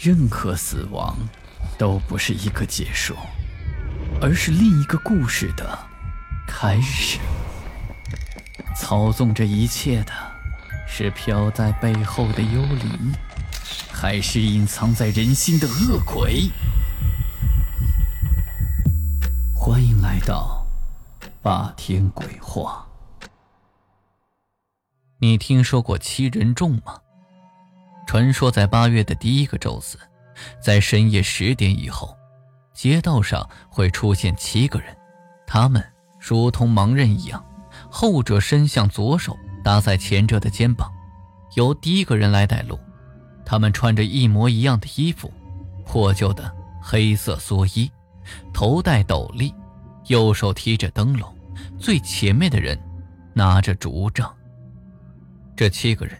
任何死亡都不是一个结束，而是另一个故事的开始。操纵这一切的是飘在背后的幽灵，还是隐藏在人心的恶鬼？欢迎来到霸天鬼话。你听说过七人众吗？传说在八月的第一个周四，在深夜十点以后，街道上会出现七个人，他们如同盲人一样，后者伸向左手搭在前者的肩膀，由第一个人来带路。他们穿着一模一样的衣服，破旧的黑色蓑衣，头戴斗笠，右手提着灯笼，最前面的人拿着竹杖。这七个人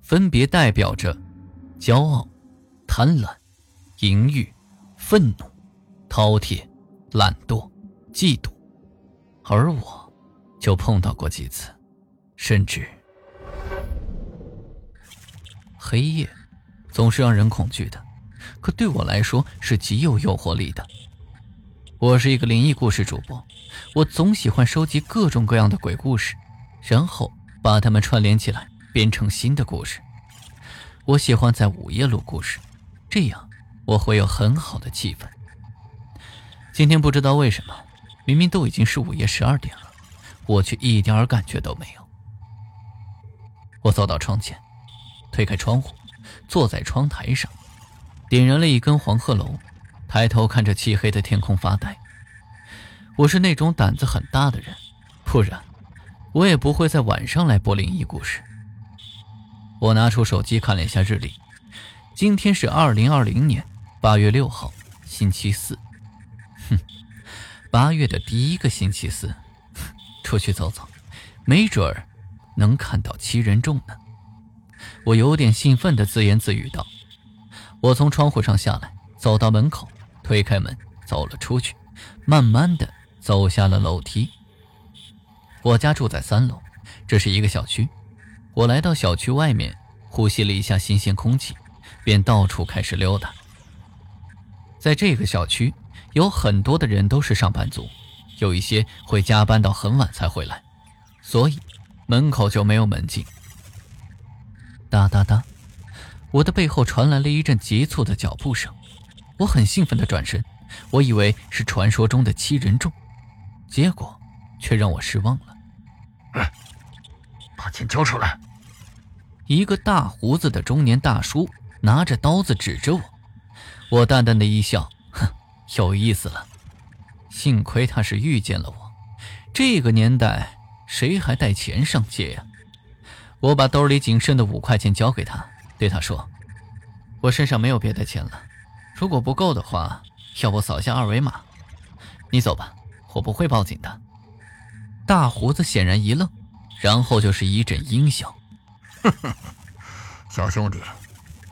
分别代表着。骄傲、贪婪、淫欲、愤怒、饕餮、懒惰、嫉妒，而我，就碰到过几次，甚至黑夜总是让人恐惧的，可对我来说是极有诱惑力的。我是一个灵异故事主播，我总喜欢收集各种各样的鬼故事，然后把它们串联起来，编成新的故事。我喜欢在午夜录故事，这样我会有很好的气氛。今天不知道为什么，明明都已经是午夜十二点了，我却一点儿感觉都没有。我走到窗前，推开窗户，坐在窗台上，点燃了一根黄鹤楼，抬头看着漆黑的天空发呆。我是那种胆子很大的人，不然我也不会在晚上来播灵异故事。我拿出手机看了一下日历，今天是二零二零年八月六号，星期四。哼，八月的第一个星期四，出去走走，没准儿能看到七人众呢。我有点兴奋地自言自语道。我从窗户上下来，走到门口，推开门走了出去，慢慢地走下了楼梯。我家住在三楼，这是一个小区。我来到小区外面，呼吸了一下新鲜空气，便到处开始溜达。在这个小区，有很多的人都是上班族，有一些会加班到很晚才回来，所以门口就没有门禁。哒哒哒，我的背后传来了一阵急促的脚步声，我很兴奋地转身，我以为是传说中的七人众，结果却让我失望了。把钱交出来！一个大胡子的中年大叔拿着刀子指着我，我淡淡的一笑，哼，有意思了。幸亏他是遇见了我，这个年代谁还带钱上街呀？我把兜里仅剩的五块钱交给他，对他说：“我身上没有别的钱了，如果不够的话，要不扫下二维码。你走吧，我不会报警的。”大胡子显然一愣，然后就是一阵阴笑。小兄弟，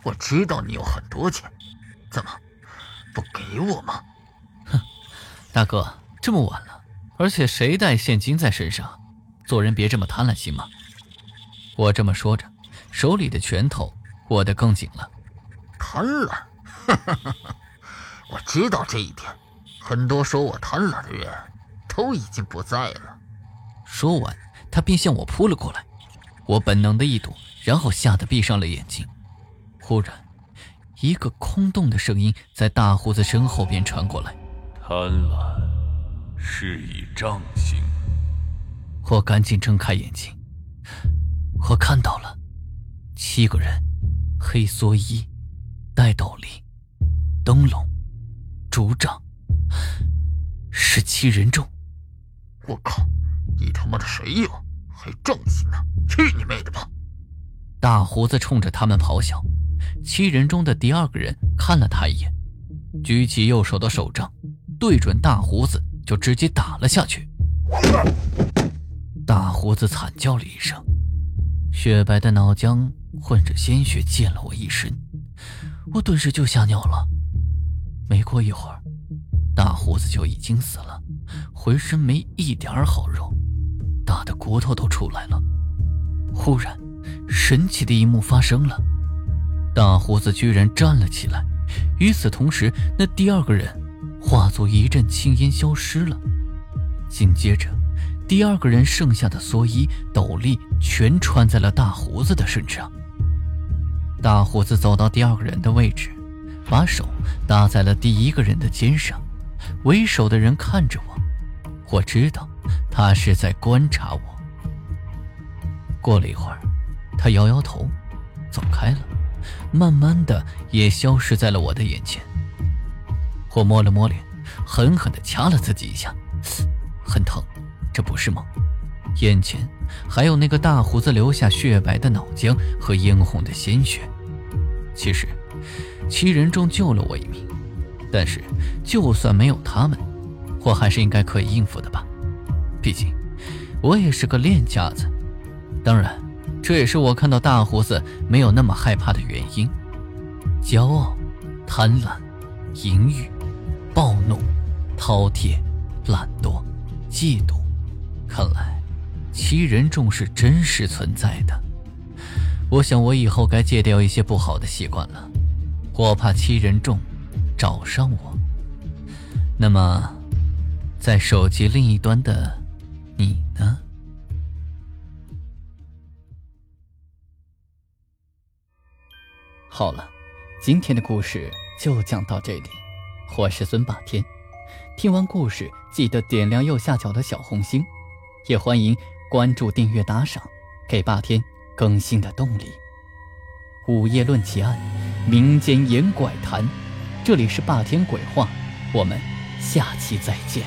我知道你有很多钱，怎么不给我吗？哼，大哥，这么晚了，而且谁带现金在身上？做人别这么贪婪行吗？我这么说着，手里的拳头握得更紧了。贪婪？我知道这一点，很多说我贪婪的人都已经不在了。说完，他便向我扑了过来。我本能的一躲，然后吓得闭上了眼睛。忽然，一个空洞的声音在大胡子身后边传过来：“贪婪是以杖刑。”我赶紧睁开眼睛，我看到了七个人，黑蓑衣，戴斗笠，灯笼，竹杖，是七人众。我靠！你他妈的谁呀？还正刑呢！去你妹的吧！大胡子冲着他们咆哮。七人中的第二个人看了他一眼，举起右手的手杖，对准大胡子就直接打了下去。大胡子惨叫了一声，雪白的脑浆混着鲜血溅了我一身，我顿时就吓尿了。没过一会儿，大胡子就已经死了，浑身没一点好肉。骨头都出来了。忽然，神奇的一幕发生了：大胡子居然站了起来，与此同时，那第二个人化作一阵青烟消失了。紧接着，第二个人剩下的蓑衣、斗笠全穿在了大胡子的身上。大胡子走到第二个人的位置，把手搭在了第一个人的肩上。为首的人看着我，我知道他是在观察我。过了一会儿，他摇摇头，走开了，慢慢的也消失在了我的眼前。我摸了摸脸，狠狠的掐了自己一下，很疼，这不是梦。眼前还有那个大胡子留下雪白的脑浆和殷红的鲜血。其实，七人众救了我一命，但是就算没有他们，我还是应该可以应付的吧。毕竟，我也是个练家子。当然，这也是我看到大胡子没有那么害怕的原因。骄傲、贪婪、淫欲。暴怒、饕餮、懒惰、嫉妒，看来七人众是真实存在的。我想我以后该戒掉一些不好的习惯了，我怕七人众找上我。那么，在手机另一端的你呢？好了，今天的故事就讲到这里。我是孙霸天，听完故事记得点亮右下角的小红心，也欢迎关注、订阅、打赏，给霸天更新的动力。午夜论奇案，民间言怪谈，这里是霸天鬼话，我们下期再见。